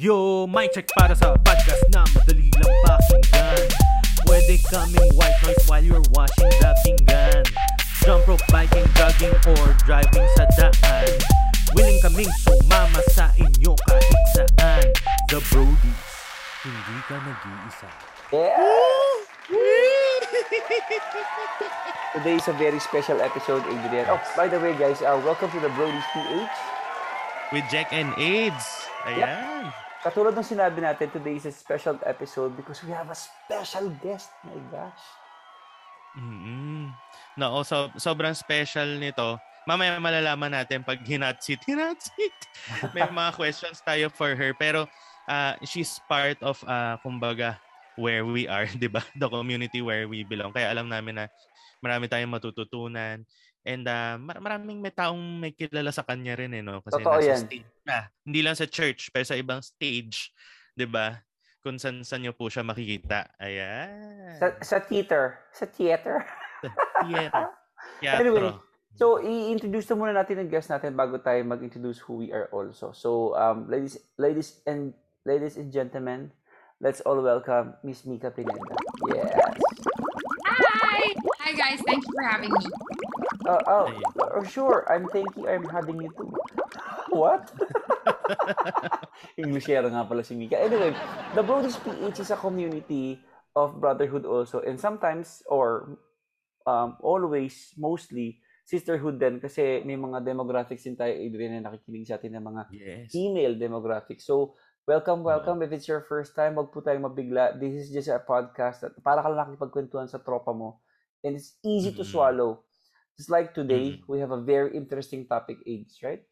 Yo, mic check para sa podcast na madali lang pakinggan. Pwede kaming white noise while you're washing the pinggan Jump rope, biking, jogging, or driving sa daan. Willing kaming sumama sa inyo kahit saan. The Brodies, hindi ka nag-iisa. Yes! Today is a very special episode, Adrian. Oh, by the way, guys, uh, welcome to the Brody's PH. With Jack and AIDS. Ayan Katulad ng sinabi natin, today is a special episode because we have a special guest. My gosh. Mm-mm. No, so, sobrang special nito. Mamaya malalaman natin pag hinatsit. Hinatsit! May mga questions tayo for her. Pero uh, she's part of, uh, kumbaga, where we are, 'di ba? The community where we belong. Kaya alam namin na marami tayong matututunan. And uh, mar- maraming may taong may kilala sa kanya rin eh, no? Kasi Totoo nasa yan. stage na. Hindi lang sa church, pero sa ibang stage, 'di ba? Kung saan saan niyo po siya makikita. Ayan. Sa, sa theater. Sa theater. Theater. Anyway, Teatro. So, i-introduce na muna natin ang guest natin bago tayo mag-introduce who we are also. So, um, ladies, ladies and ladies and gentlemen, let's all welcome Miss Mika Pineda. Yes. Hi! Hi guys, thank you for having me. Uh, oh, Ayun. oh, sure. I'm thinking I'm having you too. What? Englishero nga pala si Mika. Anyway, the Brothers PH is a community of brotherhood also. And sometimes, or um, always, mostly, sisterhood din. Kasi may mga demographics din tayo, Adrian, na nakikinig sa atin ng mga Yes. female demographics. So, welcome, welcome. If it's your first time, wag po tayong mabigla. This is just a podcast that para ka lang nakikipagkwentuhan sa tropa mo. And it's easy to Mhm. swallow. Just like today, Mhm. we have a very interesting topic, AIDS, right?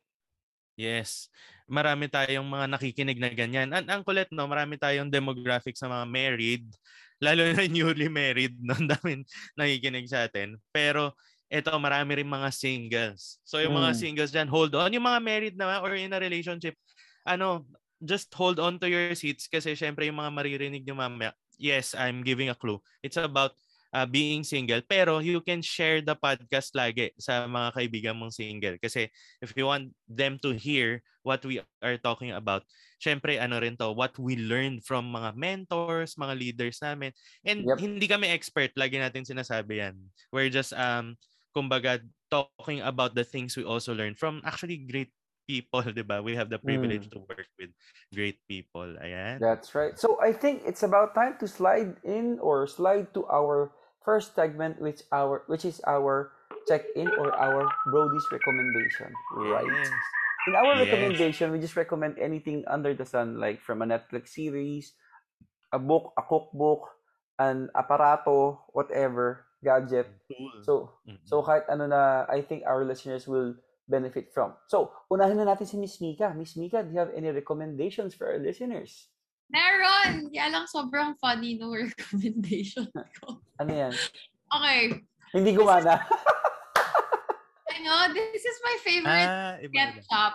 Yes. Marami tayong mga nakikinig na ganyan. Ang, ang kulit, no? Marami tayong demographics sa mga married. Lalo na newly married. No? Ang daming nakikinig sa atin. Pero, eto, marami rin mga singles. So, yung mga Mm. singles dyan, hold on. Yung mga married na or in a relationship, ano, just hold on to your seats kasi syempre yung mga maririnig nyo mamaya, yes, I'm giving a clue. It's about uh, being single. Pero you can share the podcast lagi sa mga kaibigan mong single. Kasi if you want them to hear what we are talking about, syempre ano rin to, what we learned from mga mentors, mga leaders namin. And Yep. hindi kami expert, lagi natin sinasabi yan. We're just, um, kumbaga, talking about the things we also learned from actually great people, di ba? We have the privilege Mm. to work with great people. Ayan. That's right. So, I think it's about time to slide in or slide to our first segment, which our which is our check-in or our Brody's recommendation, right? Yes. In our Yes. recommendation, we just recommend anything under the sun, like from a Netflix series, a book, a cookbook, an aparato, whatever, gadget. So, Mhm. so kahit ano na I think our listeners will benefit from. So, unahin na natin si Miss Mika. Miss Mika, do you have any recommendations for our listeners? Meron! Kaya lang sobrang funny no recommendation ko. Ano yan? Okay. Hindi gumana. Ano, this is my favorite ah, iba, ketchup.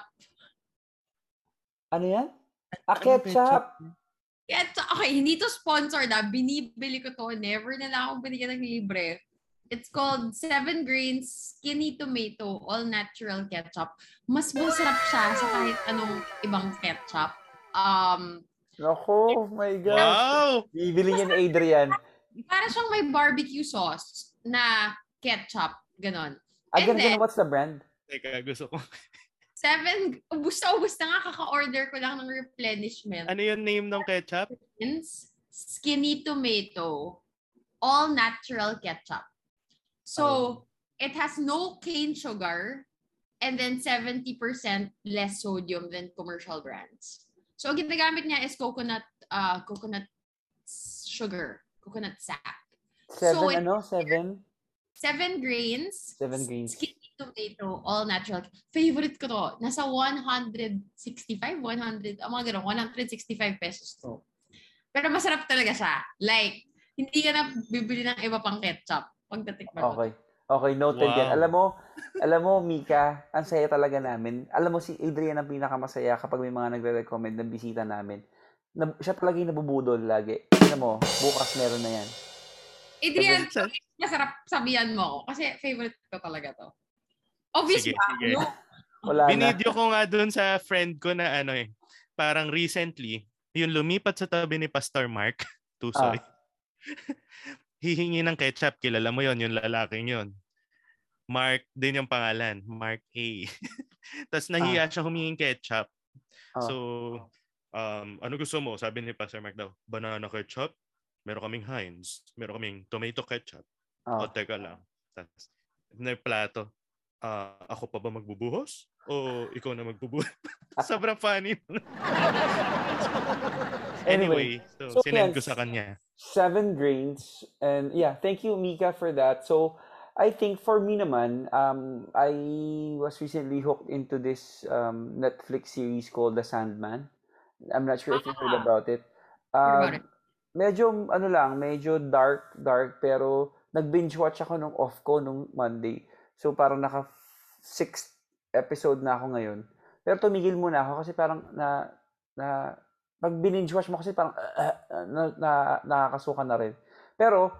ano yan? A Ano ketchup. Ketchup. Okay, hindi to sponsor na. Binibili ko to. Never na lang akong binigyan ng libre. It's called Seven Grains Skinny Tomato All Natural Ketchup. Mas masarap siya sa kahit anong ibang ketchup. Um, Naku, oh my gosh. Wow! Bibili niya ni Adrian. para siyang may barbecue sauce na ketchup. Ganon. Again, again, then- what's the brand? Teka, gusto ko. Seven, ubus na ubus na nga, kaka-order ko lang ng replenishment. Ano yung name ng ketchup? Skinny Tomato, all natural ketchup. So, Oh. it has no cane sugar and then 70% less sodium than commercial brands. So, ang ginagamit niya is coconut uh, coconut sugar, coconut sap. Seven, So, ano? Seven? Seven grains. Seven grains. Skinny tomato, all natural. Favorite ko to. Nasa 165, 100, ang mga ganun, 165 pesos to. Pero masarap talaga siya. Like, hindi ka na bibili ng iba pang ketchup pagdating mo. Okay. Okay, noted yan. Wow. Alam mo, alam mo, Mika, ang saya talaga namin. Alam mo, si Adrian ang pinakamasaya kapag may mga nagre-recommend ng bisita namin. Na, siya talaga yung nabubudol lagi. Tignan mo, bukas meron na yan. Adrian, Sa- masarap sabihan mo ako. Kasi favorite ko talaga to. Obvious Sige, ba? sige. No? Wala na. Binidyo ko nga dun sa friend ko na ano eh, parang recently, yung lumipat sa tabi ni Pastor Mark Tusoy. Ah. hihingi ng ketchup. Kilala mo yon yung lalaking yon. Mark din yung pangalan. Mark A. Tapos nahiya siya humingin ketchup. Ah. So, um, ano gusto mo? Sabi ni Pastor Mark daw, banana ketchup, meron kaming Heinz, meron kaming tomato ketchup. Ah. O, teka lang. Tapos, na plato. Ah, ako pa ba magbubuhos? O ikaw na magbubuhos? Sobrang funny. anyway, so, So, sinend ko sa kanya. seven grains and yeah thank you mika for that. So i think for me naman um i was recently hooked into this um netflix series called the sandman. I'm not sure if you heard Ah. about it. Um, medyo ano lang medyo dark dark pero nag binge watch ako nung off ko nung monday. So parang naka sixth episode na ako ngayon. Pero tumigil muna ako kasi parang na na pag binge watch mo kasi parang uh, uh, na, na, nakakasuka na rin. Pero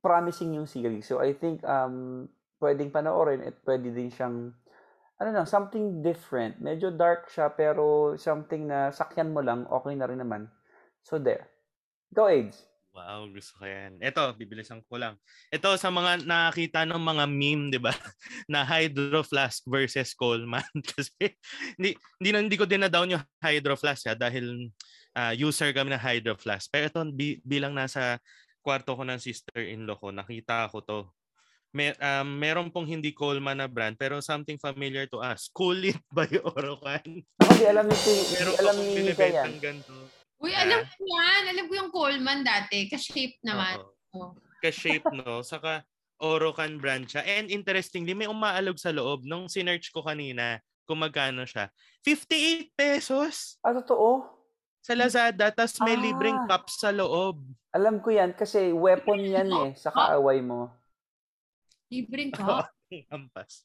promising yung series. So I think um pwedeng panoorin at pwede din siyang ano lang, something different. Medyo dark siya pero something na sakyan mo lang, okay na rin naman. So there. Ikaw, AIDS. Wow, gusto ko yan. Ito, bibilisan ko lang. Ito sa mga nakakita ng mga meme, di ba? Na Hydro Flask versus Coleman. Kasi hindi, hindi, na, hindi ko din na-down yung Hydro Flask ha, dahil ah, user kami ng Hydro Flask. Pero ito, bi- bilang nasa kwarto ko ng sister-in-law ko, nakita ko to. May, um, meron pong hindi Coleman na brand, pero something familiar to us. Cool It by Orocan. Ako, di alam ni, Meron alam ni binibentang ganito. Uy, alam ko yan. Alam ko yung Coleman dati. Ka-shape naman. Oo. Oh. ka-shape, no? Saka Orocan brand siya. And interestingly, may umaalog sa loob. Nung sinerch ko kanina, kung magkano siya. 58 pesos Ah, totoo? sa Lazada. Tapos may Ah. libreng cups sa loob. Alam ko yan kasi weapon yan eh sa kaaway mo. Libreng ka. Ampas.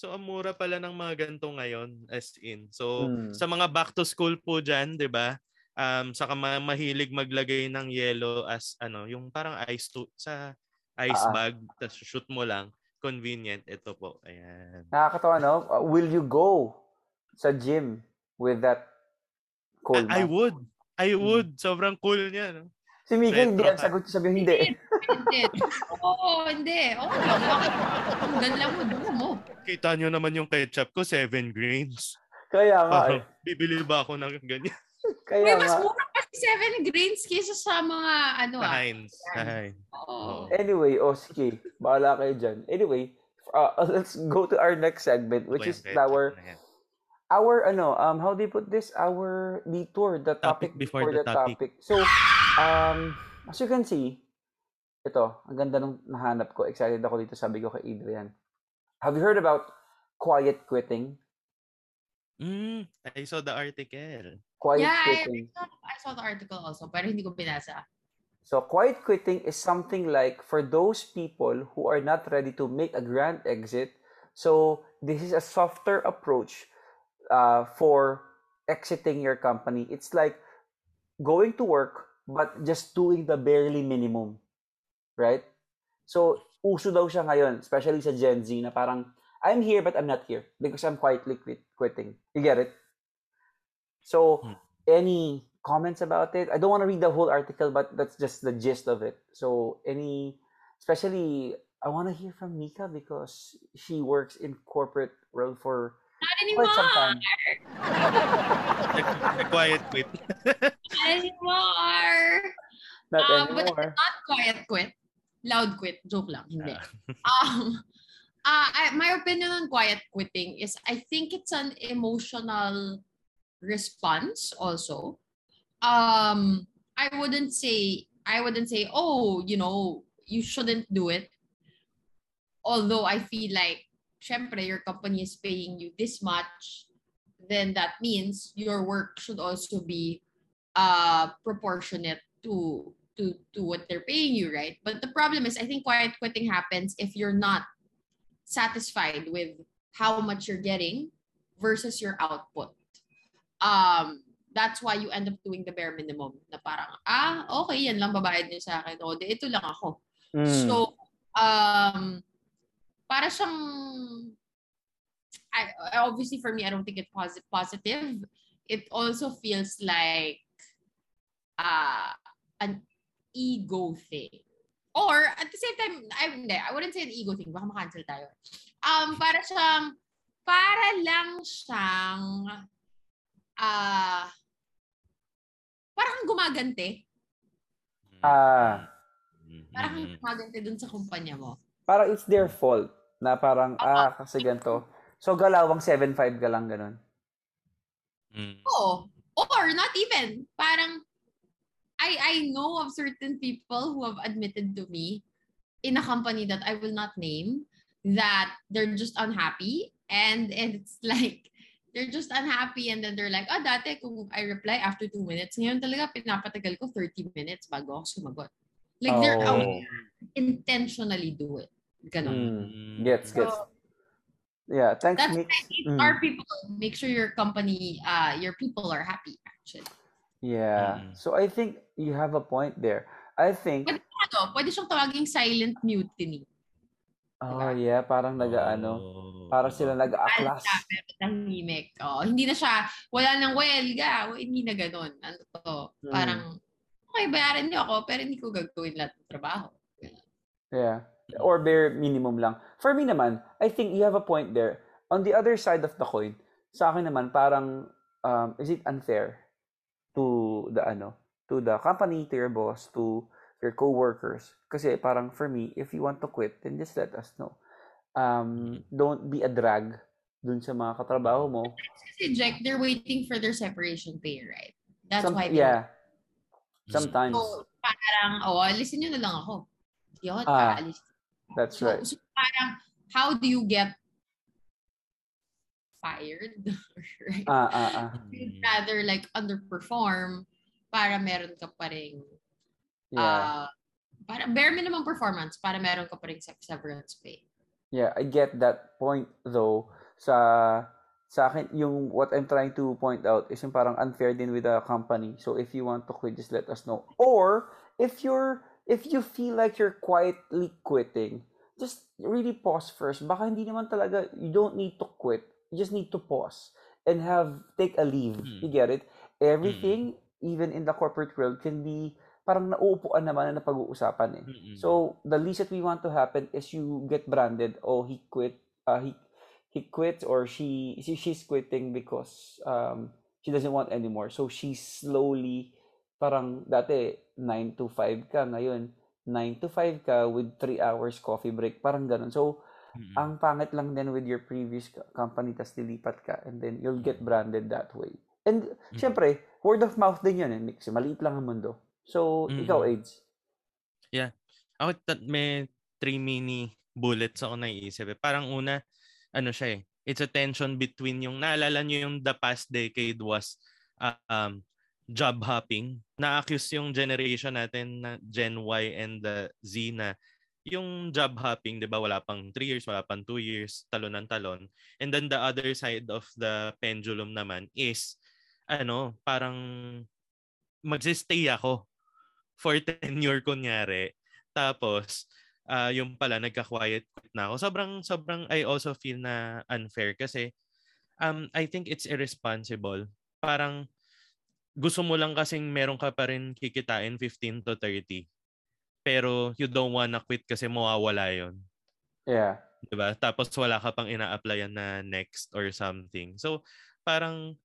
So, ang mura pala ng mga ganito ngayon, as in. So, Hmm. sa mga back to school po dyan, di ba? Um, saka ma- mahilig maglagay ng yellow as, ano, yung parang ice to, sa ice Ah. bag, tapos shoot mo lang. Convenient. Ito po. Ayan. Nakakatawa, no? Will you go sa gym with that cold I, I would. I Hmm. would. Sobrang cool niya. No? Si Mika, hindi ang sagot sabi hindi. Hindi. Oo, hindi. Oo lang. Bakit? Ang ganda mo, dumo mo. Kita nyo naman yung ketchup ko, 7 grains. Kaya nga eh. Parang, bibili ba ako ng ganyan? Kaya mas nga. mura kasi 7 grains kaysa sa mga ano ah. Heinz. Heinz. Oo. Anyway, o sige. Bahala kayo dyan. Anyway, uh, let's go to our next segment, which is ketchup our, na yan. our, ano, um, how do you put this? Our detour, the topic, Topic before before the the topic. topic. So, um, as you can see, ito, ang ganda nung nahanap ko. Excited ako dito, sabi ko kay Adrian. Have you heard about quiet quitting? Mm, I saw the article. Quiet Yeah, I, quitting. I saw the article also, pero hindi ko binasa. So, quiet quitting is something like for those people who are not ready to make a grand exit. So, this is a softer approach uh, for exiting your company. It's like going to work, but just doing the barely minimum. Right? So, uso daw siya ngayon, especially sa Gen Z, na parang, I'm here, but I'm not here because I'm quietly quit- quitting. You get it? So, Hmm. any comments about it? I don't want to read the whole article, but that's just the gist of it. So, any, especially, I want to hear from Mika because she works in corporate world for Not quite some anymore! time. The, the quiet quit. Not anymore! Not Ah, but anymore. not quiet quit. Loud quit. Joke lang. Hindi. Ah. um, uh, I, my opinion on quiet quitting is I think it's an emotional response also. Um, I wouldn't say I wouldn't say oh you know you shouldn't do it. Although I feel like syempre your company is paying you this much, then that means your work should also be uh proportionate to to to what they're paying you, right? But the problem is I think quiet quitting happens if you're not satisfied with how much you're getting versus your output. Um that's why you end up doing the bare minimum na parang ah okay yan lang babayad niyo sa akin o di ito lang ako. Mm. So um para siyang I, obviously for me I don't think it's posi- positive it also feels like uh, an ego thing. Or at the same time, I, hindi, I wouldn't say an ego thing. Baka makancel tayo. Um, para siyang, para lang siyang, ah, uh, parang gumagante. Ah. Parang kang gumagante dun sa kumpanya mo. Parang it's their fault na parang, ah, kasi ganito. So, galawang 7-5 ka lang, ganun. Mm. Oo. Or not even. Parang, I I know of certain people who have admitted to me in a company that I will not name that they're just unhappy and and it's like they're just unhappy and then they're like, oh, dati kung I reply after two minutes, ngayon talaga pinapatagal ko 30 minutes bago ako sumagot. Like oh. they're out intentionally do it. Ganon. Mm. Gets, gets. So, yeah, thanks, That's Mix. Mm. Our people, make sure your company, uh, your people are happy, actually. Yeah. Mm. So I think you have a point there. I think... Pwede, ano, pwede siyang tawaging silent mutiny. Oh, diba? yeah. Parang nag-ano. Oh. Parang sila nag-aklas. Pero tahimik. Oh, hindi na siya, wala nang welga. Hindi na ganun. Ano to? Hmm. Parang, okay, bayaran niyo ako, pero hindi ko gagawin lahat ng trabaho. Yeah. Or bare minimum lang. For me naman, I think you have a point there. On the other side of the coin, sa akin naman, parang, um, is it unfair to the ano, to the company, to your boss, to your co-workers. Kasi parang for me, if you want to quit, then just let us know. Um, don't be a drag dun sa mga katrabaho mo. Kasi Jack, they're waiting for their separation pay, right? That's Some, why. Yeah. Sometimes. So, parang, oh, alisin nyo na lang ako. Hindi ako ah, That's so, right. So, parang, how do you get fired? right? Ah, ah, ah. You'd rather like underperform para meron ka pa rin yeah. uh, para bare minimum performance para meron ka pa rin severance pay. Yeah, I get that point though sa sa akin yung what I'm trying to point out is yung parang unfair din with the company. So if you want to quit just let us know. Or if you're if you feel like you're quietly quitting, just really pause first. Baka hindi naman talaga you don't need to quit. You just need to pause and have take a leave. Mm. You get it? Everything mm even in the corporate world can be parang nauupuan naman na napag-uusapan eh. Mm-hmm. So, the least that we want to happen is you get branded, oh, he quit, uh, he, he quit or she, she she's quitting because um, she doesn't want anymore. So, she's slowly, parang dati, 9 to 5 ka, ngayon, 9 to 5 ka with 3 hours coffee break, parang ganun. So, mm-hmm. ang pangit lang din with your previous company, tas dilipat ka, and then you'll get branded that way. And, mm-hmm. syempre, word of mouth din yun eh. Kasi maliit lang ang mundo. So, mm-hmm. ikaw, AIDS. Yeah. Ako, t- may three mini bullets ako naiisip. Eh. Parang una, ano siya eh, it's a tension between yung, naalala nyo yung the past decade was uh, um, job hopping. Na-accuse yung generation natin na Gen Y and the Z na yung job hopping, 'di ba, wala pang 3 years, wala pang 2 years, talon ng talon. And then the other side of the pendulum naman is ano, parang magsistay ako for tenure kunyari. Tapos, uh, yung pala, nagka-quiet quit na ako. Sobrang, sobrang, I also feel na unfair kasi um, I think it's irresponsible. Parang, gusto mo lang kasing meron ka pa rin kikitain 15 to 30. Pero you don't wanna quit kasi mawawala yon Yeah. Diba? Tapos wala ka pang ina-applyan na next or something. So, parang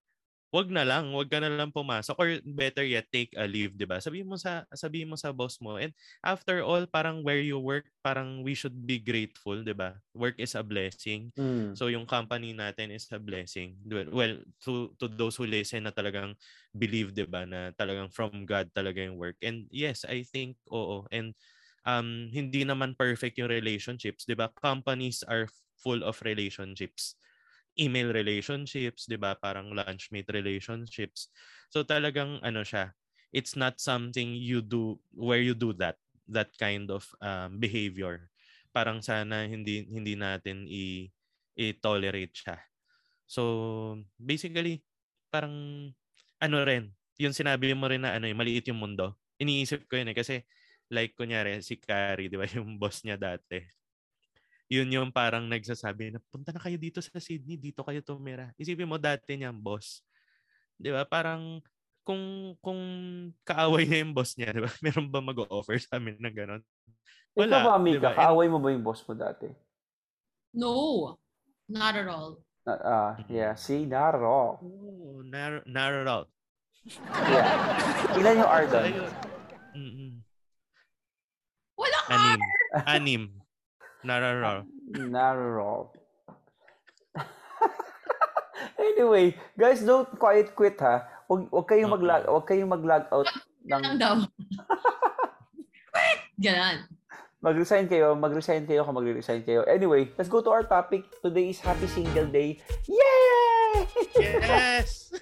wag na lang, wag ka na lang pumasok or better yet take a leave, 'di ba? Sabihin mo sa sabihin mo sa boss mo and after all parang where you work, parang we should be grateful, 'di ba? Work is a blessing. Mm. So yung company natin is a blessing. Well, to to those who listen na talagang believe, 'di ba, na talagang from God talaga yung work. And yes, I think oo. And um hindi naman perfect yung relationships, 'di ba? Companies are full of relationships email relationships, 'di ba? Parang lunchmate relationships. So talagang ano siya, it's not something you do where you do that that kind of um, behavior. Parang sana hindi hindi natin i i-tolerate siya. So basically parang ano rin, yung sinabi mo rin na ano, maliit yung mundo. Iniisip ko yun eh kasi like kunyari si Carrie, 'di ba, yung boss niya dati yun yung parang nagsasabi na punta na kayo dito sa Sydney, dito kayo tumira. Isipin mo dati niyang boss. 'Di ba? Parang kung kung kaaway niya yung boss niya, 'di ba? Meron ba mag-offer sa amin ng gano'n? Ikaw ba, Mika, diba? kaaway mo ba yung boss mo dati? No, not at all. Uh, uh, yeah, see, not at all. Oh, narrow, narrow out. Yeah. Ilan yung R doon? Mm-mm. Wala ka! Anim. Anim. Narrow. Narrow. anyway, guys, don't quiet quit ha. Wag, wag kayong Okay. mag-log, wag kayong mag-log out ng daw. Wait! Ganon. mag-resign kayo, mag-resign kayo kung mag-resign kayo. Anyway, let's go to our topic. Today is Happy Single Day. Yay! Yes!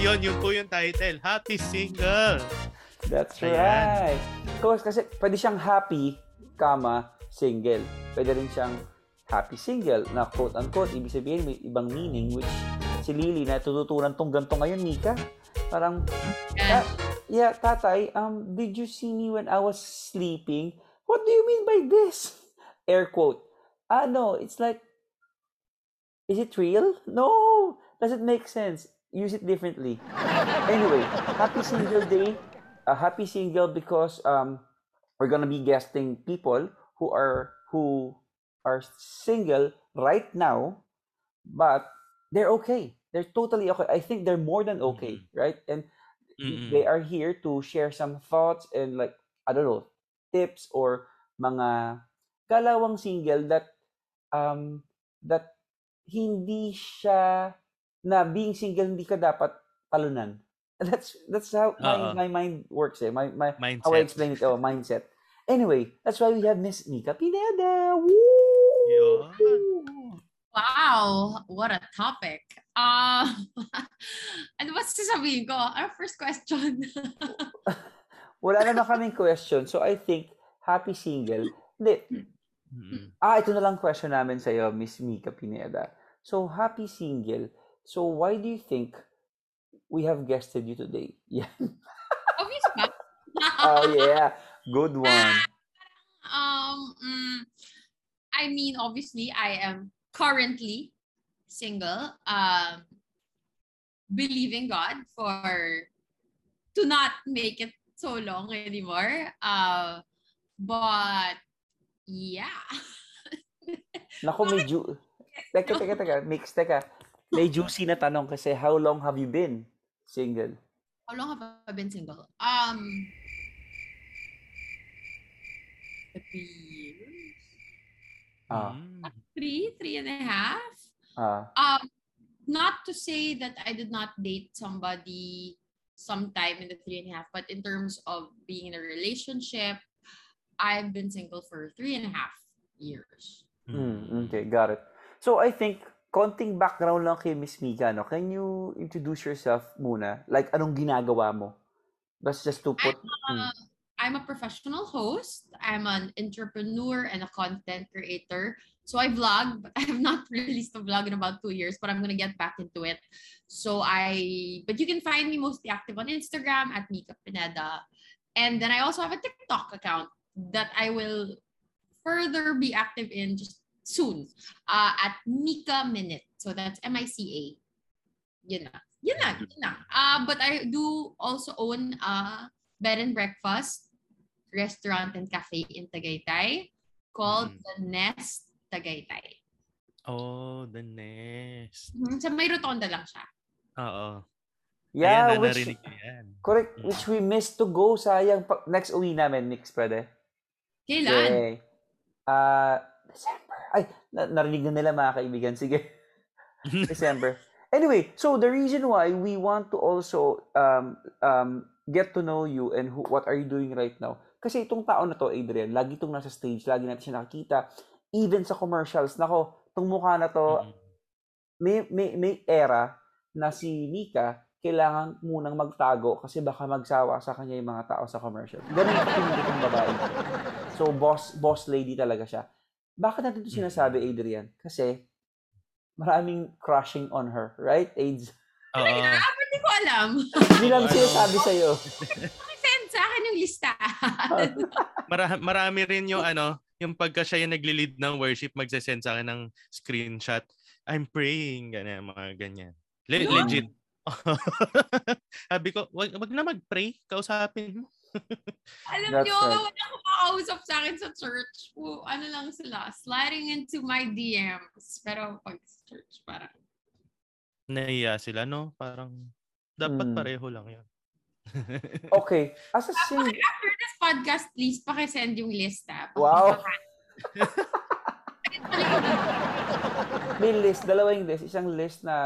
Yun, yun po yung title. Happy Single. That's Ayan. right. Because, kasi pwede siyang happy, comma, single. Pwede rin siyang happy single na quote-unquote, ibig sabihin may ibang meaning which si Lily na tututunan tong ganito ngayon, Mika. Parang. Ta- yeah, tatay, um, did you see me when I was sleeping? What do you mean by this? Air quote. Ah, no, it's like, is it real? No, does it make sense? Use it differently. Anyway, happy single day. A happy single because um, we're gonna be guesting people who are who are single right now, but they're okay. They're totally okay. I think they're more than okay, right? And Mm-mm. they are here to share some thoughts and like I don't know tips or mga kalawang single that um that hindi siya na being single hindi ka dapat talunan. That's that's how my, Oo. my mind works eh. My my Mindset. how I explain it oh mindset. Anyway, that's why we have Miss Mika Pineda. Woo! Yun. Wow, what a topic. Uh, ano ba sasabihin ko? Ano first question? Wala naman kaming question. So I think happy single. Hindi, Mm-mm. Ah, ito na lang question namin sa iyo, Miss Mika Pineda. So, happy single. So, why do you think we have guested you today? Yeah. Obvious ba? Oh, yeah. Good one. um, mm, I mean, obviously, I am currently single. Um, believing God for to not make it so long anymore. Uh, but yeah. Naku, may ju... Teka, teka, teka. Mix, teka. May juicy na tanong kasi how long have you been single? How long have I been single? Um, three years. Ah, Mm. Three, three and a half. ah. Um, not to say that I did not date somebody sometime in the three and a half, but in terms of being in a relationship, I've been single for three and a half years. Mm, okay, got it. So, I think, konting background lang kay Miss Mika, no? Can you introduce yourself muna? Like, anong ginagawa mo? That's just to put... Mm. Uh, I'm a professional host. I'm an entrepreneur and a content creator. So I vlog, but I have not released a vlog in about two years, but I'm gonna get back into it. So I, but you can find me mostly active on Instagram at Mika Pineda, and then I also have a TikTok account that I will further be active in just soon uh, at Mika Minute. So that's M I C A. Yun na. Yun na. Yun na. Uh, but I do also own a bed and breakfast restaurant and cafe in Tagaytay called Mhm. The Nest Tagaytay. Oh, the nest. Mhm. Sa may rotonda lang siya. Oo. Yeah, Ayan, na, which... narinig ko yan. Correct, Mm. which we missed to go. Sayang. Pa- next uwi namin, Mix, pwede? Kailan? Okay. Ah, December. Ay, na- narinig na nila mga kaibigan. Sige. December. Anyway, so the reason why we want to also um, um, get to know you and who, what are you doing right now. Kasi itong tao na to, Adrian, lagi itong nasa stage, lagi natin siya nakikita. Even sa commercials, nako, itong mukha na to, may, may, may era na si Mika, kailangan munang magtago kasi baka magsawa sa kanya yung mga tao sa commercial. Ganun yung itong babae. So, boss boss lady talaga siya. Bakit natin ito sinasabi, Adrian? Kasi, maraming crushing on her. Right, AIDS? Oo. Di ko alam? Hindi lang sinasabi sa'yo. Akin yung lista. Mara- marami rin yung ano, yung pagka siya yung nagli-lead ng worship, magsasend sa akin ng screenshot. I'm praying, ganyan, mga ganyan. Le- No. Legit. Sabi ko, wag, wag na mag-pray. Kausapin mo. Alam That's nyo, right. wala akong makausap sa akin sa church. O, ano lang sila, sliding into my DMs. Pero pag sa church, parang, Nahiya sila, no? Parang, dapat Hmm. pareho lang yun. Okay. As a sing... after this podcast, please, pakisend yung list, ha? Wow. May list, dalawang list. Isang list na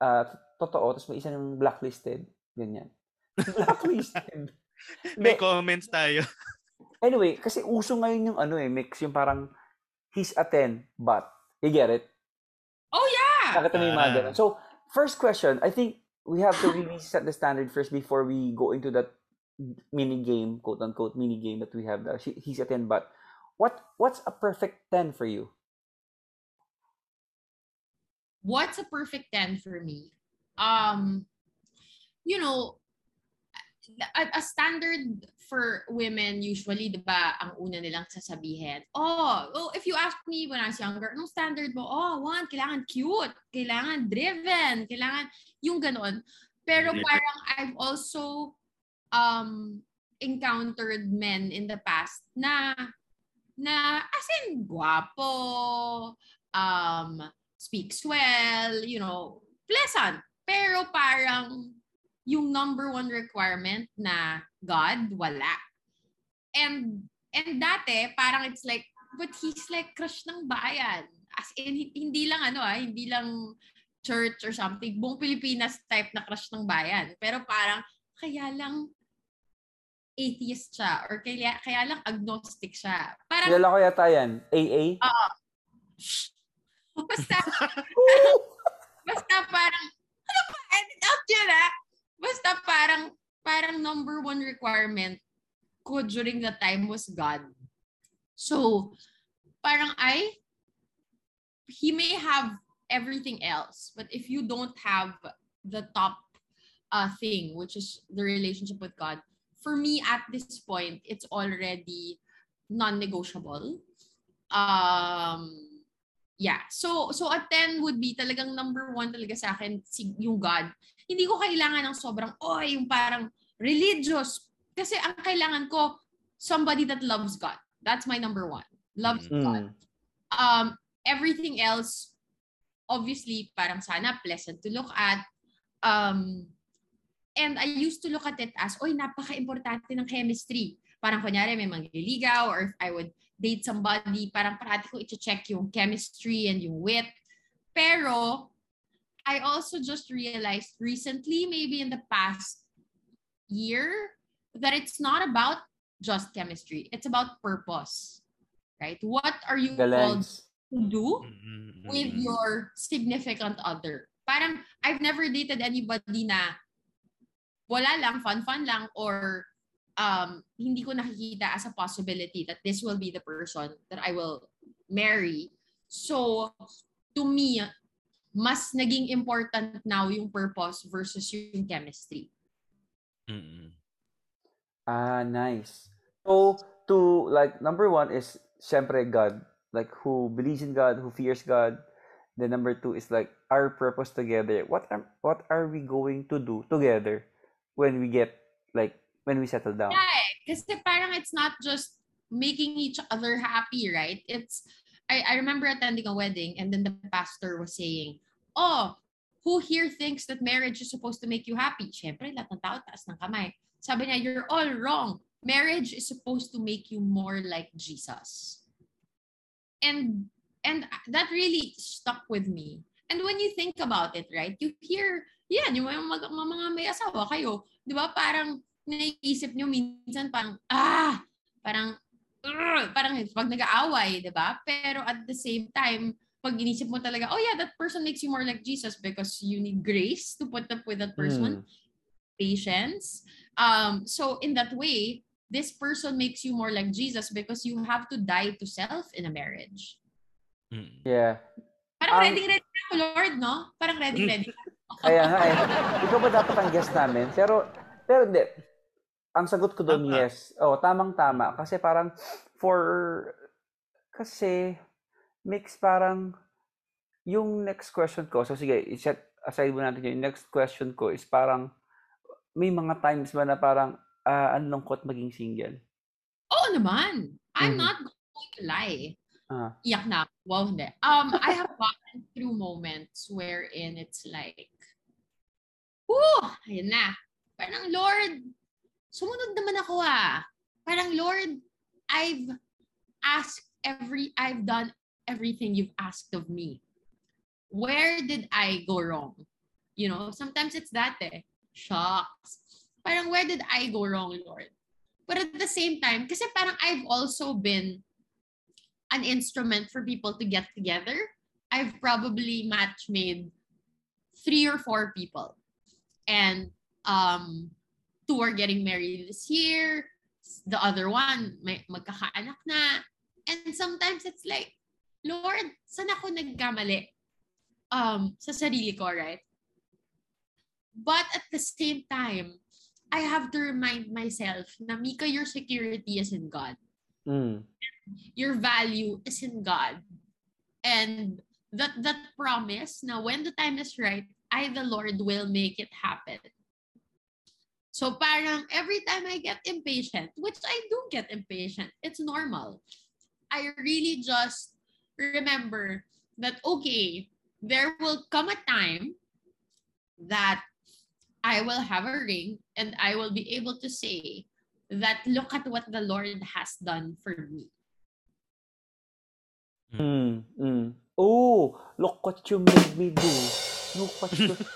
ah, totoo, tapos may isang blacklisted. Ganyan. Blacklisted. May Hindi. comments tayo. Anyway, kasi uso ngayon yung ano eh, mix, yung parang he's a 10, but. You get it? Oh, yeah! Nakita mo yung mga Ah. ganun. So, first question, I think we have to really set the standard first before we go into that mini game, quote unquote mini game that we have. She- he's a 10, but what what's a perfect 10 for you? What's a perfect 10 for me? Um, you know, a, a standard for women usually, di ba, ang una nilang sasabihin, oh, oh, if you ask me when I was younger, anong standard mo? Oh, one, kailangan cute, kailangan driven, kailangan yung ganon. Pero parang I've also um encountered men in the past na na as in guwapo, um, speaks well, you know, pleasant. Pero parang yung number one requirement na God, wala. And and dati, parang it's like, but he's like crush ng bayan. As in, hi- hindi lang ano ah, hindi lang church or something. Buong Pilipinas type na crush ng bayan. Pero parang, kaya lang atheist siya or kaya, kaya lang agnostic siya. Parang, Kilala ko yata yan. AA? basta, basta parang, ano ba, edit out yun ah. Basta parang, parang number one requirement ko during that time was God. So, parang I, he may have everything else, but if you don't have the top uh, thing, which is the relationship with God, for me at this point, it's already non-negotiable. Um, yeah. So, so a 10 would be talagang number one talaga sa akin, yung God. Hindi ko kailangan ng sobrang, oh, yung parang religious. Kasi ang kailangan ko, somebody that loves God. That's my number one. Loves Mm. God. Um, everything else, obviously, parang sana pleasant to look at. Um, and I used to look at it as, oy, napaka-importante ng chemistry. Parang kunyari, may magliligaw or if I would date somebody, parang parati ko i-check yung chemistry and yung wit. Pero, I also just realized recently, maybe in the past year, that it's not about just chemistry. It's about purpose. Right? What are you called Galangs. to do? Mm, with mm, your significant other. Parang, I've never dated anybody na wala lang, fun-fun lang, or um, hindi ko nakikita as a possibility that this will be the person that I will marry. So, to me, mas naging important now yung purpose versus yung chemistry. mm, mm. Ah, nice. So, to, like, number one is, syempre, God. Like, who believes in God, who fears God. Then number two is, like, our purpose together. What are, what are we going to do together when we get, like, when we settle down? Yeah, eh. Kasi parang it's not just making each other happy, right? It's, I, I remember attending a wedding and then the pastor was saying, oh, who here thinks that marriage is supposed to make you happy? Siyempre, lahat ng tao taas ng kamay. Sabi niya, you're all wrong. Marriage is supposed to make you more like Jesus. And and that really stuck with me. And when you think about it, right, you hear, yan, yung mga, mga, may asawa kayo, di ba, parang naiisip nyo minsan parang, ah, parang, parang pag nag-aaway, di ba? Pero at the same time, pag inisip mo talaga, oh yeah, that person makes you more like Jesus because you need grace to put up with that person, patience. Um, so in that way, this person makes you more like Jesus because you have to die to self in a marriage. Mm. Yeah. Parang Um, ready, ready na ako, Lord, no? Parang ready, ready. Kaya nga eh. Ikaw ba dapat ang guest namin? Pero, pero hindi. Ang sagot ko doon, yes. Oh, tamang-tama. Kasi parang, for, kasi, mix parang, yung next question ko, so sige, set aside mo natin yun, next question ko is parang, may mga times ba na parang, ah, ang lungkot maging single? Oo naman. I'm Mhm. not going to lie. Ah. Iyak na. Wow, hindi. Um, I have gone through moments wherein it's like, Woo! Ayun na. Parang, Lord, sumunod naman ako ah. Parang, Lord, I've asked every, I've done everything you've asked of me. Where did I go wrong? You know, sometimes it's that eh. Shocks. Parang, where did I go wrong, Lord? But at the same time, kasi parang I've also been an instrument for people to get together. I've probably match made three or four people. And um, two are getting married this year. The other one, may magkakaanak na. And sometimes it's like, Lord, saan ako nagkamali? Um, sa sarili ko, right? But at the same time, I have to remind myself na Mika, your security is in God. Mm. Your value is in God. And that that promise na when the time is right, I, the Lord, will make it happen. So parang every time I get impatient, which I do get impatient, it's normal. I really just remember that, okay, there will come a time that I will have a ring and I will be able to say that look at what the Lord has done for me. Mm. Mm. Oh, look what you made me do. Look what you...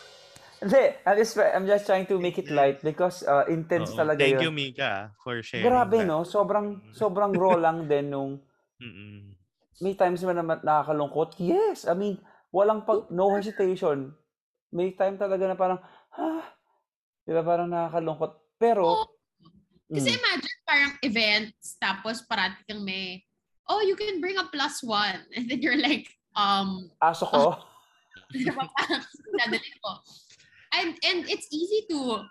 Hindi, I'm just, I'm just trying to make it light because uh, intense Oo. talaga Thank yun. you, Mika, for sharing Grabe, that. no? Sobrang, sobrang raw lang din nung Mm-mm. May times naman naman nakakalungkot. Yes, I mean, walang pag, no hesitation. May time talaga na parang, ha? Di ba parang nakakalungkot. Pero, Kasi mm, imagine parang events, tapos parati kang may, oh, you can bring a plus one. And then you're like, um, aso ko, di ba parang dadalhin ko. And, and it's easy to,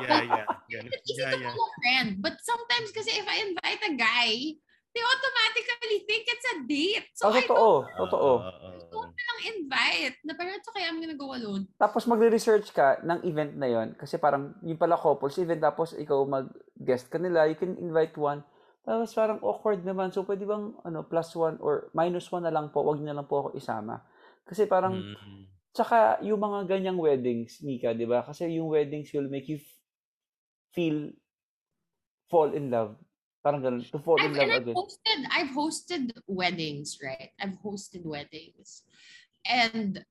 Yeah, yeah. Ganun. it's easy Yeah, to yeah. call a friend. But sometimes kasi if I invite a guy, they automatically think it's a date. So oh, I totoo, totoo. Oo. don't invite. Na parang, it's okay, I'm gonna go alone. Tapos magre-research ka ng event na yon kasi parang yung pala couples event tapos ikaw mag-guest ka nila, you can invite one. Tapos parang awkward naman. So pwede bang ano plus one or minus one na lang po, wag na lang po ako isama. Kasi parang Mm. Tsaka yung mga ganyang weddings, Mika, di ba? Kasi yung weddings will make you feel fall in love. Parang ganun. To fall in I've, and love I've again. hosted, I've hosted weddings, right? I've hosted weddings. And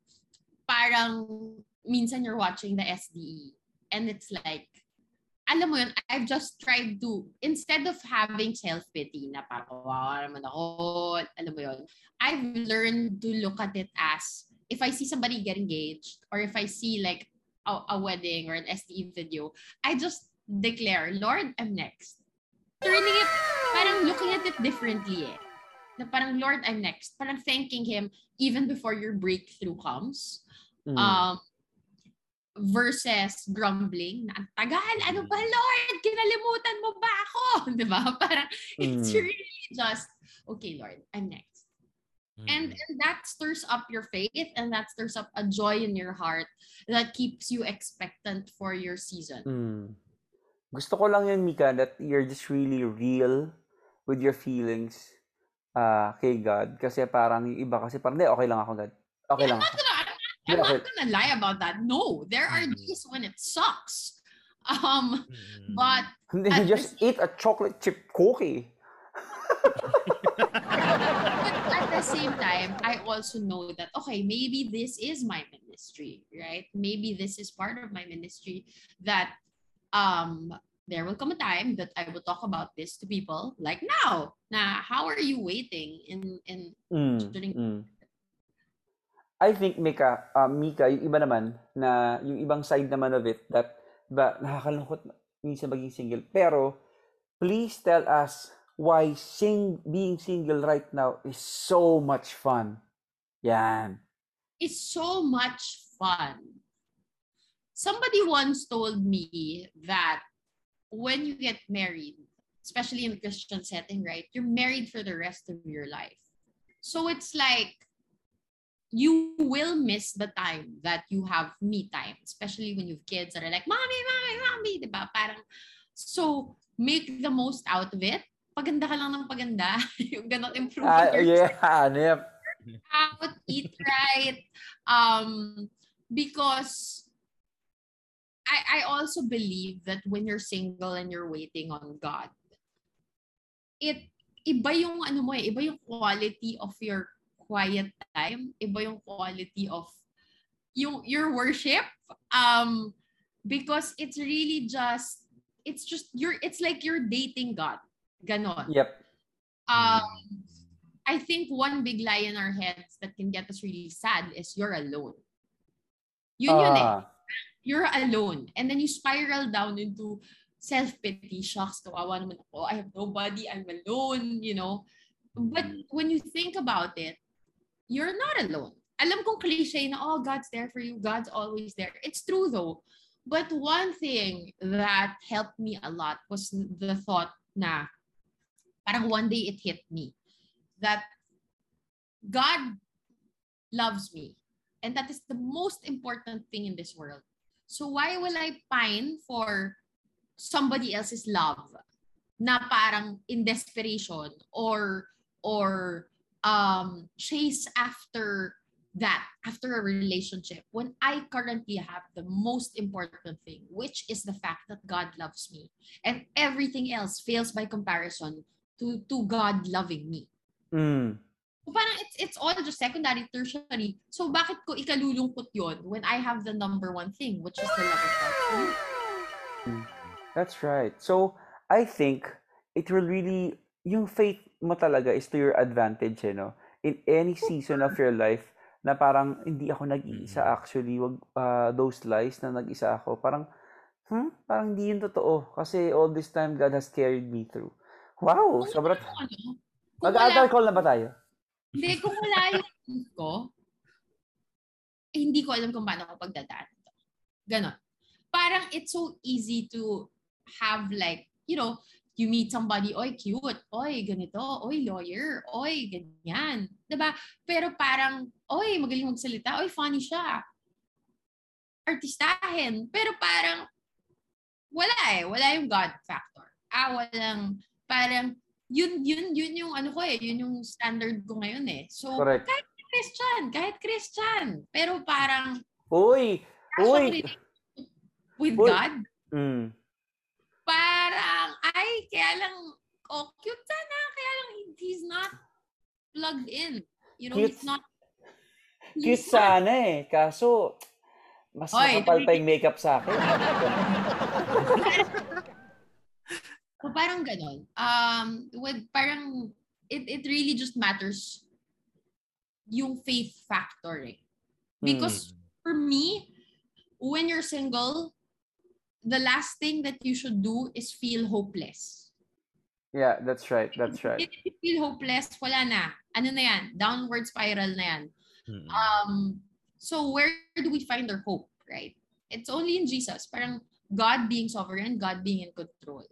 parang minsan you're watching the SDE and it's like, alam mo yun, I've just tried to, instead of having self-pity na parang, wow, naman ako, alam mo yun, I've learned to look at it as, if I see somebody get engaged, or if I see like a, a wedding or an SDE video, I just declare, Lord, I'm next. Turning it, parang looking at it differently eh. Na parang, Lord, I'm next. Parang thanking Him even before your breakthrough comes. Mm. Um, versus grumbling na ang tagal, ano ba Lord, kinalimutan mo ba ako? Di ba? Parang it's Mm. really just, okay Lord, I'm next. Mm. And, and that stirs up your faith and that stirs up a joy in your heart that keeps you expectant for your season. Mm. Gusto ko lang yun, Mika, that you're just really real with your feelings uh, kay God. Kasi parang yung iba kasi parang, "Hindi, okay lang ako, God. Okay Yeah, lang. I'm not gonna, I'm, Yeah, not okay. gonna lie about that. No, there are days when it sucks. Um, but Hindi, you just eat a chocolate chip cookie. but at the same time, I also know that okay, maybe this is my ministry, right? Maybe this is part of my ministry that um there will come a time that I will talk about this to people like now. Now, how are you waiting in in Mm, During- mm. I think, Mika, uh, Mika, yung iba naman, na yung ibang side naman of it, that, ba, nakakalungkot minsan maging single. Pero, please tell us why sing, being single right now is so much fun. Yan. it's so much fun. Somebody once told me that when you get married, especially in a Christian setting, right, you're married for the rest of your life. So it's like you will miss the time that you have me time, especially when you have kids that are like, mommy, mommy, mommy, di ba? Parang, so, make the most out of it. Paganda ka lang ng paganda. yung ganon improve Ah, yourself yeah, yep. out, eat right. Um, because I, I also believe that when you're single and you're waiting on God, it iba yung ano mo eh, iba yung quality of your quiet time, iba yung quality of yung your worship um because it's really just it's just you're it's like you're dating God. Ganon. Yep. Um I think one big lie in our heads that can get us really sad is you're alone. Yun yun eh. You're alone. And then you spiral down into self-pity. Shocks, kawawa naman ako. I have nobody. I'm alone, you know. But mm. when you think about it, you're not alone. Alam kong cliche na, oh, God's there for you. God's always there. It's true though. But one thing that helped me a lot was the thought na parang one day it hit me that God loves me. And that is the most important thing in this world. So why will I pine for somebody else's love na parang in desperation or or um chase after that after a relationship when I currently have the most important thing which is the fact that God loves me and everything else fails by comparison to to God loving me. mm. So parang it's it's all just secondary, tertiary. So bakit ko ikalulungkot yon when I have the number one thing, which is the love of God? That's right. So, I think it will really, yung faith mo talaga is to your advantage, eh, no? In any season of your life, na parang hindi ako nag-iisa actually, wag ah, those lies na nag-isa ako, parang, hmm, parang hindi yun totoo. Kasi all this time, God has carried me through. Wow, sobrang... ano, call na ba tayo? Hindi, kung wala yung faith ko, eh, hindi ko alam kung paano ako pagdadaan. Ganon. Parang it's so easy to have like, you know, you meet somebody, oy, cute, oy, ganito, oy, lawyer, oy, ganyan. ba? Pero parang, oy, magaling magsalita, oy, funny siya. Artistahin. Pero parang, wala eh. Wala yung God factor. Ah, walang, parang, yun, yun, yun yung ano ko eh, yun yung standard ko ngayon eh. So, Correct. kahit Christian, kahit Christian. Pero parang, Uy! Uy! with Uy. God, Mm. parang, ay, kaya lang, oh, cute sana, kaya lang, he's not plugged in. You know, Cute. he's not, Cute sana eh. Kaso, mas Oy, makapal pa yung makeup sa akin. So parang ganon. Um, with parang, it, it really just matters yung faith factor eh. Because for me, when you're single, the last thing that you should do is feel hopeless. Yeah, that's right. That's right. If you feel hopeless, wala na. Ano na yan? Downward spiral na yan. Mm. Um, so where do we find our hope, right? It's only in Jesus. Parang God being sovereign, God being in control.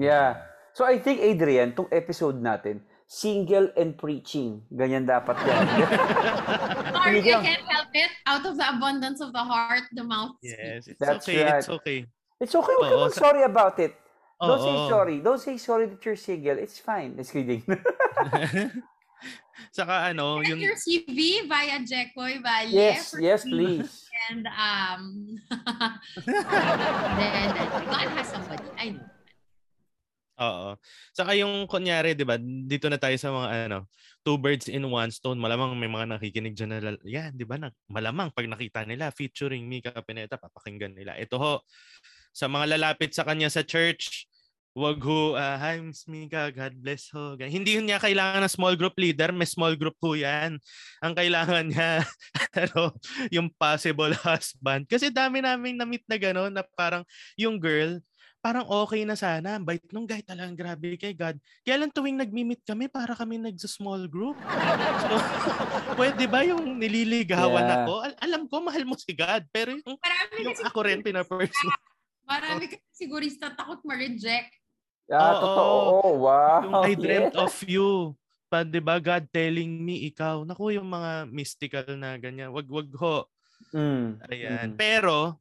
Yeah. So I think, Adrian, tong episode natin, single and preaching. Ganyan dapat yan. Sorry, I can't help it. Out of the abundance of the heart, the mouth speaks. Yes, it's That's okay, right. it's okay. It's okay. Huwag Oo, sa- sorry about it. Don't say Oo. sorry. Don't say sorry that you're single. It's fine. It's kidding. Saka ano, Check yung your CV via Jekoy Valle. yes, for yes, please. And um, then, then God has somebody. I know. Oo. Saka yung kunyari, 'di ba? Dito na tayo sa mga ano, two birds in one stone. Malamang may mga nakikinig diyan na yan, 'di ba? Malamang pag nakita nila featuring Mika Pineta, papakinggan nila. Ito ho sa mga lalapit sa kanya sa church. Wag ho, uh, hi Miss Mika, God bless ho. Hindi niya kailangan ng small group leader, may small group ho yan. Ang kailangan niya, ano, yung possible husband. Kasi dami namin na-meet na gano'n na parang yung girl, parang okay na sana. Ang Bait nung guy talagang grabe kay God. Kaya lang tuwing nagmi-meet kami, para kami nagsa-small group. So, pwede ba yung nililigawan Yeah. ako? Al- alam ko, mahal mo si God. Pero yung, Marami yung kasi, ako rin, pinaperson. marami kasi sigurista takot ma-reject. Ah, Oo. totoo. Oh, wow. Yung I dreamt of you. pa, 'di ba? God telling me ikaw. Naku, yung mga mystical na ganyan. Wag wag ho. Mm. Ayan. Mm. Pero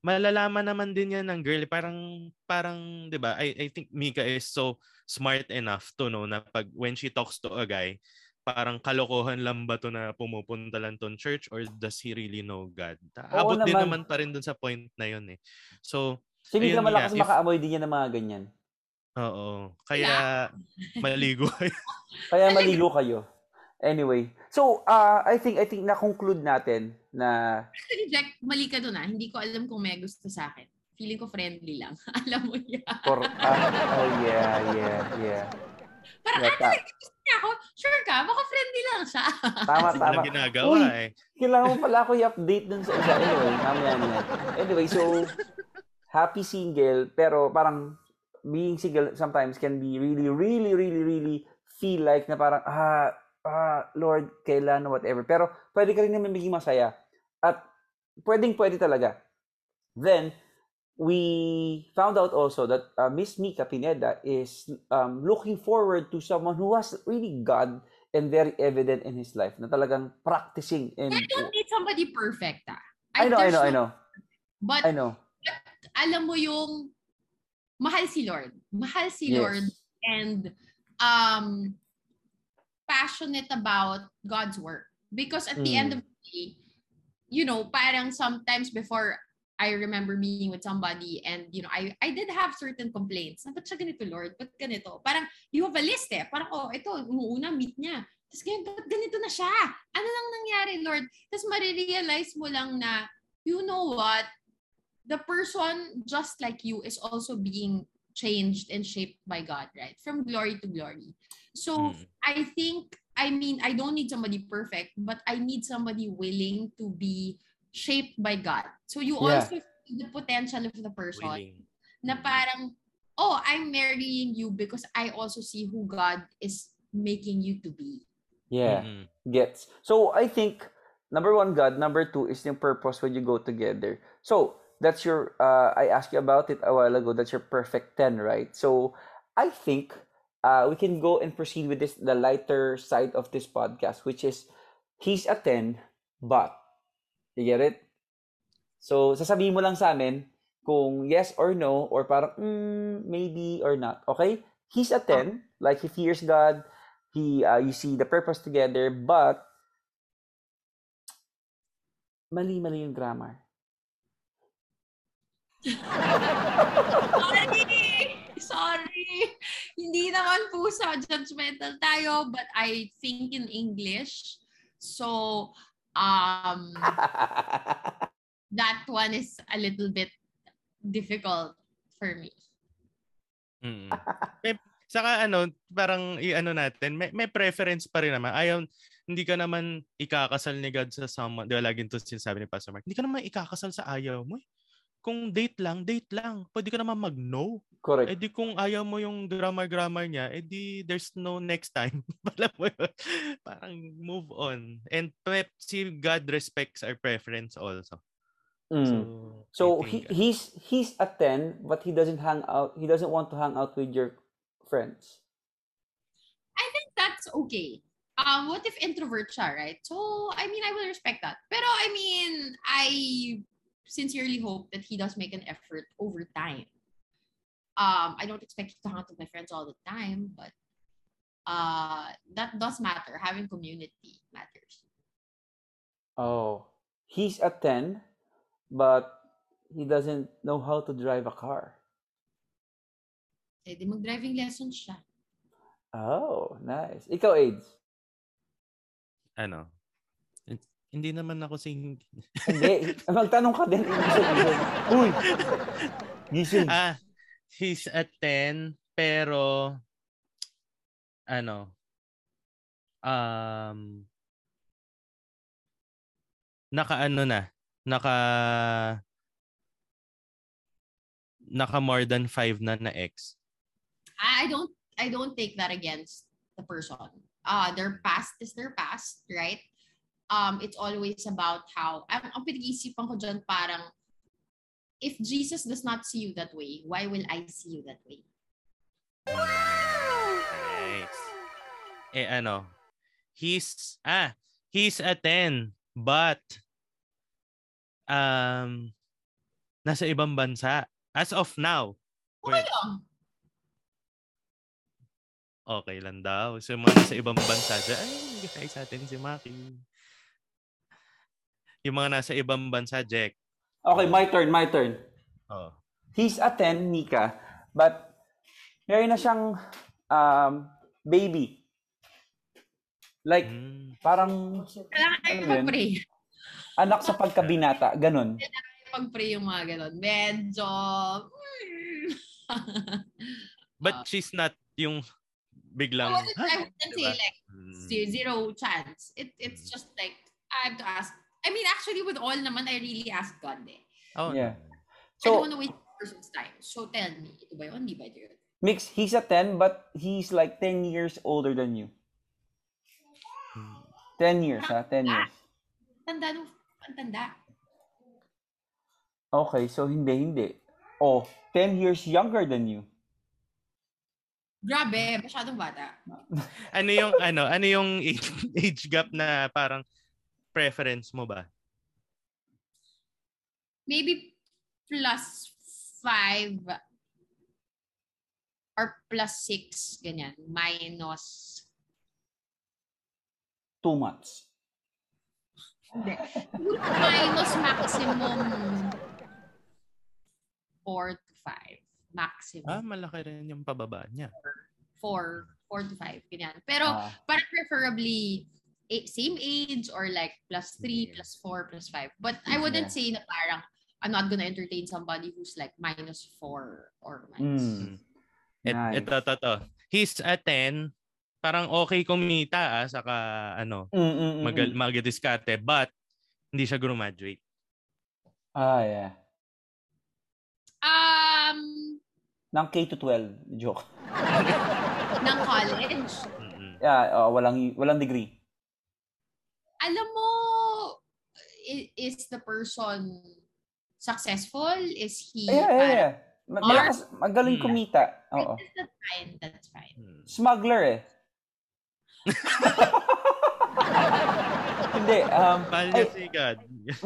malalaman naman din yan ng girl. Parang parang 'di ba? I I think Mika is so smart enough to know na pag when she talks to a guy, parang kalokohan lang ba to na pumupunta lang to church or does he really know God? Oo Abot din naman. pa rin dun sa point na yun eh. So, Si Mika Ayun malakas nga, if- makaamoy din yan ng mga ganyan. oo. Kaya maligo kayo. Kaya maligo kayo. Anyway, so uh, I think I think na-conclude natin na Actually, Jack, mali ka doon ah. Hindi ko alam kung may gusto sa akin. Feeling ko friendly lang. alam mo yan. for ah, oh yeah, yeah, yeah. Parang, Yeah, ah, gusto niya ako? Sure ka? Baka friendly lang siya. Tama, Kasi tama. walang ginagawa Uy, eh. Kailangan mo pala ako i-update dun sa isa. Anyway, mamaya na yan. Anyway, so, happy single, pero parang being single sometimes can be really, really, really, really feel like na parang, ah, ah, Lord, kailan, whatever. Pero pwede ka rin naman maging masaya. At pwedeng pwede talaga. Then, we found out also that uh, Miss Mika Pineda is um, looking forward to someone who has really God and very evident in his life na talagang practicing and I don't need somebody perfect ah. I know, I know, I no- know. But I know. alam mo yung mahal si Lord. Mahal si Yes. Lord and um passionate about God's work. Because at the Mm. end of the day, you know, parang sometimes before I remember being with somebody and, you know, I I did have certain complaints. Na, ba't siya ganito, Lord? Ba't ganito? Parang, you have a list eh. Parang, oh, ito, umuuna, meet niya. Tapos ngayon, ba't ganito na siya? Ano lang nangyari, Lord? Tapos marirealize mo lang na, you know what? The person just like you is also being changed and shaped by God, right? From glory to glory. So, Mm. I think, I mean, I don't need somebody perfect, but I need somebody willing to be shaped by God. So you Yeah. also see the potential of the person Willing. na parang, oh, I'm marrying you because I also see who God is making you to be. Yeah, Mm-mm. gets. So I think number one, God. Number two is yung purpose when you go together. So that's your. Uh, I asked you about it a while ago. That's your perfect ten, right? So I think uh, we can go and proceed with this the lighter side of this podcast, which is he's a ten, but you get it. So sasabihin mo lang sa amin kung yes or no or parang mm, maybe or not. Okay? He's a 10, like he fears God, he uh, you see the purpose together, but mali-mali yung grammar. Sorry! Sorry! Hindi naman po sa judgmental tayo, but I think in English. So, um, that one is a little bit difficult for me. Mm. May, saka ano, parang i-ano natin, may, may preference pa rin naman. Ayaw, hindi ka naman ikakasal ni God sa someone. Di ba laging to sinasabi ni Pastor Mark, hindi ka naman ikakasal sa ayaw mo. eh. Kung date lang, date lang. Pwede ka naman mag-no. Correct. Eh di kung ayaw mo yung grammar-grammar niya, eh di there's no next time. Parang move on. And pe- si God respects our preference also. Mm. So, So he, think, he's he's a 10, but he doesn't hang out. He doesn't want to hang out with your friends. I think that's okay. Um, what if introvert siya, right? So, I mean, I will respect that. Pero, I mean, I sincerely hope that he does make an effort over time. Um, I don't expect to hang out with my friends all the time, but uh, that does matter. Having community matters. Oh, he's a 10, but he doesn't know how to drive a car. Eh, di mag-driving lessons siya. Oh, nice. Ikaw, AIDS. ano, hindi naman ako sing... Hindi. Magtanong ka din. Uy! Gising. ah, he's a 10, pero, ano, um, naka ano na, naka, naka more than 5 na na ex. I I don't I don't take that against the person. Uh their past is their past, right? Um it's always about how ang, ang pinag-iisipan ko dyan parang if Jesus does not see you that way, why will I see you that way? Nice. eh ano, he's, ah, he's a 10, but, um, nasa ibang bansa. As of now. Okay Wait. lang. Okay lang daw. So, mga nasa ibang bansa ay, guys sa atin si Maki. Yung mga nasa ibang bansa, Jack. Okay, my turn, my turn. Oh. He's a 10, Nika, but meron na siyang um, baby. Like, Mm. parang Kailangan Ano mag-pray. anak sa pagkabinata, ganun. Mag-pray yung mga ganon. Medyo... But Ah. she's not yung biglang, I wouldn't, I wouldn't say Diba? like Mm. ze- zero chance. It it's Mm. just like I have to ask. I mean, actually, with all naman, I really ask God eh. Oh, Yeah. I don't want to waste the person's time. So tell me, ito ba yun? Di ba yun? Mix, he's a 10, but he's like 10 years older than you. Mm. 10 years, ha? 10 years. Tanda no, ang tanda. Okay, so hindi, hindi. Oh, 10 years younger than you. Grabe, masyadong bata. Ano yung, ano, ano yung age, age gap na parang preference mo ba? Maybe plus five or plus six, ganyan. Minus, Two months. hindi. Minus maximum four to five. Maximum. Ah, malaki rin yung pababa niya. Four, four to five, ganyan. Pero, Ah, parang preferably same age or like plus three, Yeah. plus four, plus five. But I wouldn't Yeah. say na parang I'm not gonna entertain somebody who's like minus four or minus. Mm. Et, Nice. Ito, ito, ito. He's a 10. Parang okay kumita ah, saka ano, Mm, mm, mm, magal, mm. magdiskarte, but hindi siya graduate. Ah, yeah. Um, Ng K to 12. Joke. ng college. Yeah, oh, walang, walang degree. Alam mo, is the person successful? Is he Yeah, yeah, yeah. Ma- Malakas, magaling Mm. kumita. Oo. That's fine, that's fine. Mm. Smuggler eh. Hindi, um, Mahal niya si God.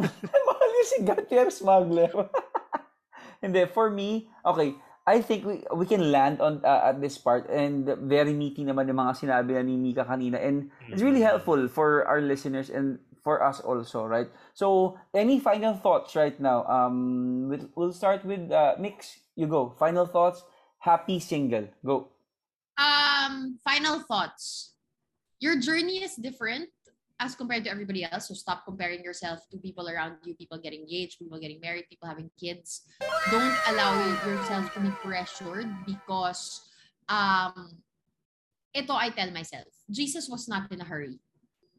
mahal yung si Gatier Smuggler. Hindi, for me, okay, I think we we can land on uh, at this part and very meaty naman yung mga sinabi na ni Mika kanina and it's really helpful for our listeners and for us also, right? So, any final thoughts right now? Um, we'll, we'll start with uh, Mix. You go. Final thoughts. Happy single. Go. Um, final thoughts. Your journey is different as compared to everybody else. So stop comparing yourself to people around you, people getting engaged, people getting married, people having kids. Don't allow yourself to be pressured because um ito I tell myself, Jesus was not in a hurry.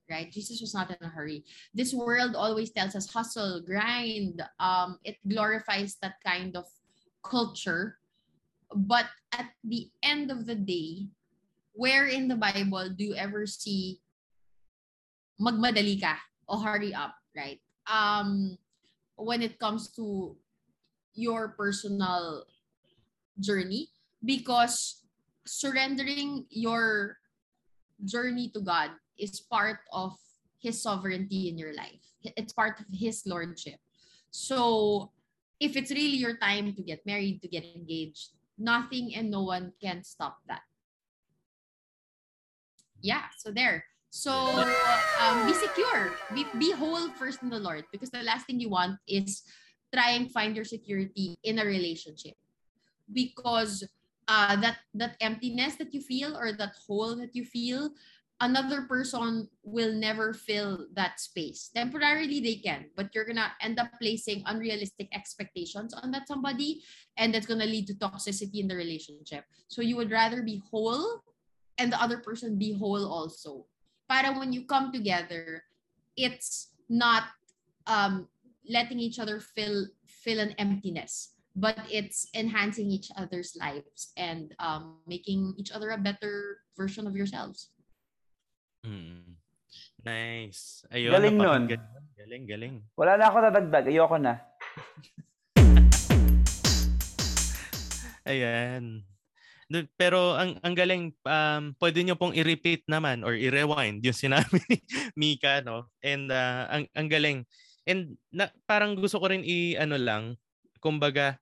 Right? Jesus was not in a hurry. This world always tells us hustle, grind. Um, it glorifies that kind of culture. But at the end of the day, where in the Bible do you ever see magmadali ka o hurry up, right? Um, when it comes to your personal journey, because surrendering your journey to God is part of His sovereignty in your life. It's part of His lordship. So, if it's really your time to get married, to get engaged, nothing and no one can stop that. Yeah, so there. So um, be secure. Be, be whole first in the Lord because the last thing you want is try and find your security in a relationship. Because uh, that that emptiness that you feel or that hole that you feel, another person will never fill that space. Temporarily they can, but you're gonna end up placing unrealistic expectations on that somebody, and that's gonna lead to toxicity in the relationship. So you would rather be whole and the other person be whole also. Para when you come together, it's not um, letting each other fill fill an emptiness, but it's enhancing each other's lives and um, making each other a better version of yourselves. Mm. Nice. Ayun, Galing nun. napakinggan yun. Galing, galing. Wala na ako dadagdag. Ayoko na. Ayan. Pero ang ang galing um pwede niyo pong i-repeat naman or i-rewind yung sinabi ni Mika no. And ah, ang ang galing. And na, parang gusto ko rin i ano lang kumbaga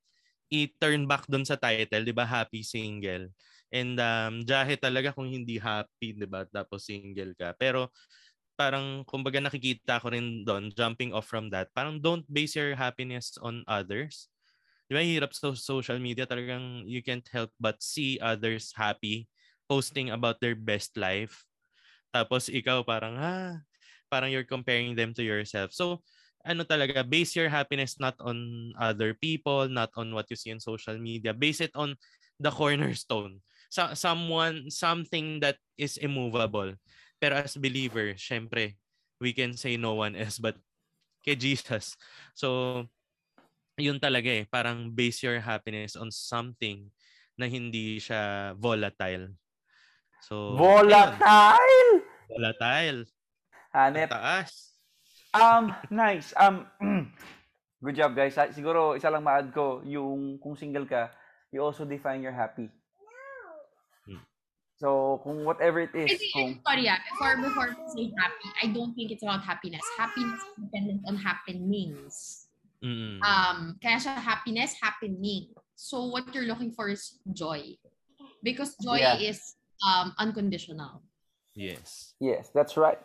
i-turn back doon sa title, 'di ba? Happy single. And um jahe talaga kung hindi happy, 'di ba? Tapos single ka. Pero parang kumbaga nakikita ko rin doon jumping off from that. Parang don't base your happiness on others. Di ba, hirap sa social media talagang you can't help but see others happy, posting about their best life. Tapos ikaw parang, ah, parang you're comparing them to yourself. So, ano talaga, base your happiness not on other people, not on what you see on social media. Base it on the cornerstone. So, someone, something that is immovable. Pero as believer, syempre, we can say no one else but kay Jesus. So, yun talaga eh. Parang base your happiness on something na hindi siya volatile. So, ayun, Volatile! volatile. Hanep. Taas. Um, nice. Um, good job, guys. Ah, Siguro, isa lang ma-add ko, yung kung single ka, you also define your happy. Hmm. So, kung whatever it is, Kasi, kung, sorry ah, before, before we say happy, I don't think it's about happiness. Happiness is dependent on happenings. Mm. Um, kaya siya happiness, happening. So what you're looking for is joy. Because joy Yeah. is um, unconditional. yes. yes, that's right.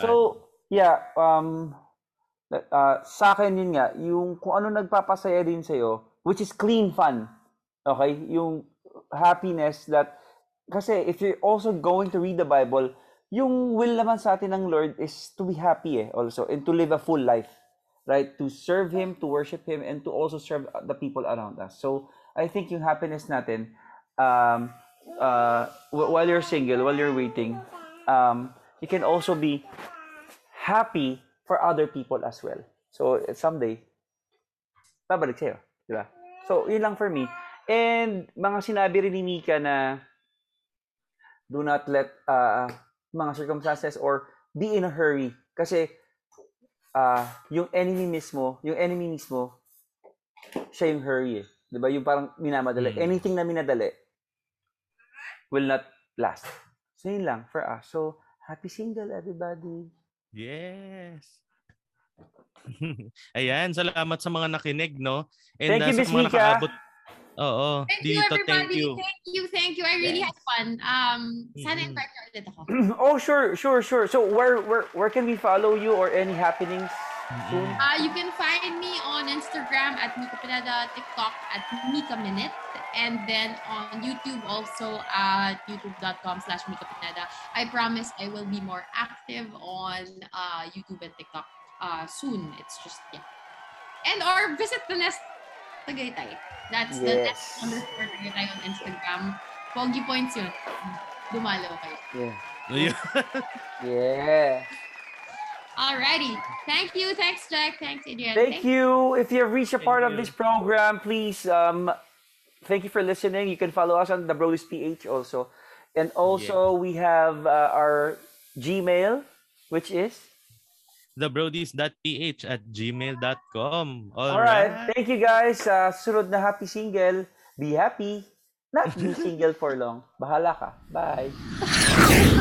So, yeah, um, uh, sa akin yun nga, yung kung ano nagpapasaya din sa'yo, which is clean fun. Okay? Yung happiness that, kasi if you're also going to read the Bible, yung will naman sa atin ng Lord is to be happy eh, also, and to live a full life. Right? To serve Him, to worship Him, and to also serve the people around us. So, I think yung happiness natin, um, uh, wh- while you're single, while you're waiting, um, you can also be happy for other people as well. So, someday, babalik sa'yo. Di ba? So, yun lang for me. And, mga sinabi rin ni Mika na do not let uh, mga circumstances or be in a hurry. Kasi, uh, yung enemy mismo, yung enemy mismo, siya yung hurry eh. Di ba? Yung parang minamadali. Mm. Anything na minadali will not last. So, yun lang for us. So, happy single, everybody. Yes. Ayan, salamat sa mga nakinig, no? And Thank uh, you, Miss Mika. nakaabot. Oo, Thank you, dito, everybody. thank you. Thank you, thank you. I really Yes. had fun. Um, sana invite niyo ulit ako. oh, sure, sure, sure. So, where, where, where can we follow you or any happenings soon? Mm-mm. Uh, you can find me on Instagram at Mika Pineda, TikTok at Mika Minute, and then on YouTube also at youtube.com slash Mika Pineda. I promise I will be more active on uh, YouTube and TikTok uh, soon. It's just, yeah. And or visit the Nest Tagaytay. That's the Yes. Nest underscore Tagaytay on Instagram. Pogi points yun. Dumalo kayo. Yeah. Ayun. Yeah. Alrighty. Thank you. Thanks, Jack. Thanks, Adrian. Thank you. If you have reached a Thank part of you. this program, please, um, thank you for listening. You can follow us on the Brothers PH also. And also, we have uh, our Gmail, which is. thebrodies.ph at gmail.com. All right. Thank you, guys. Uh, sunod na happy single. Be happy. Not be single for long. Bahala ka. Bye.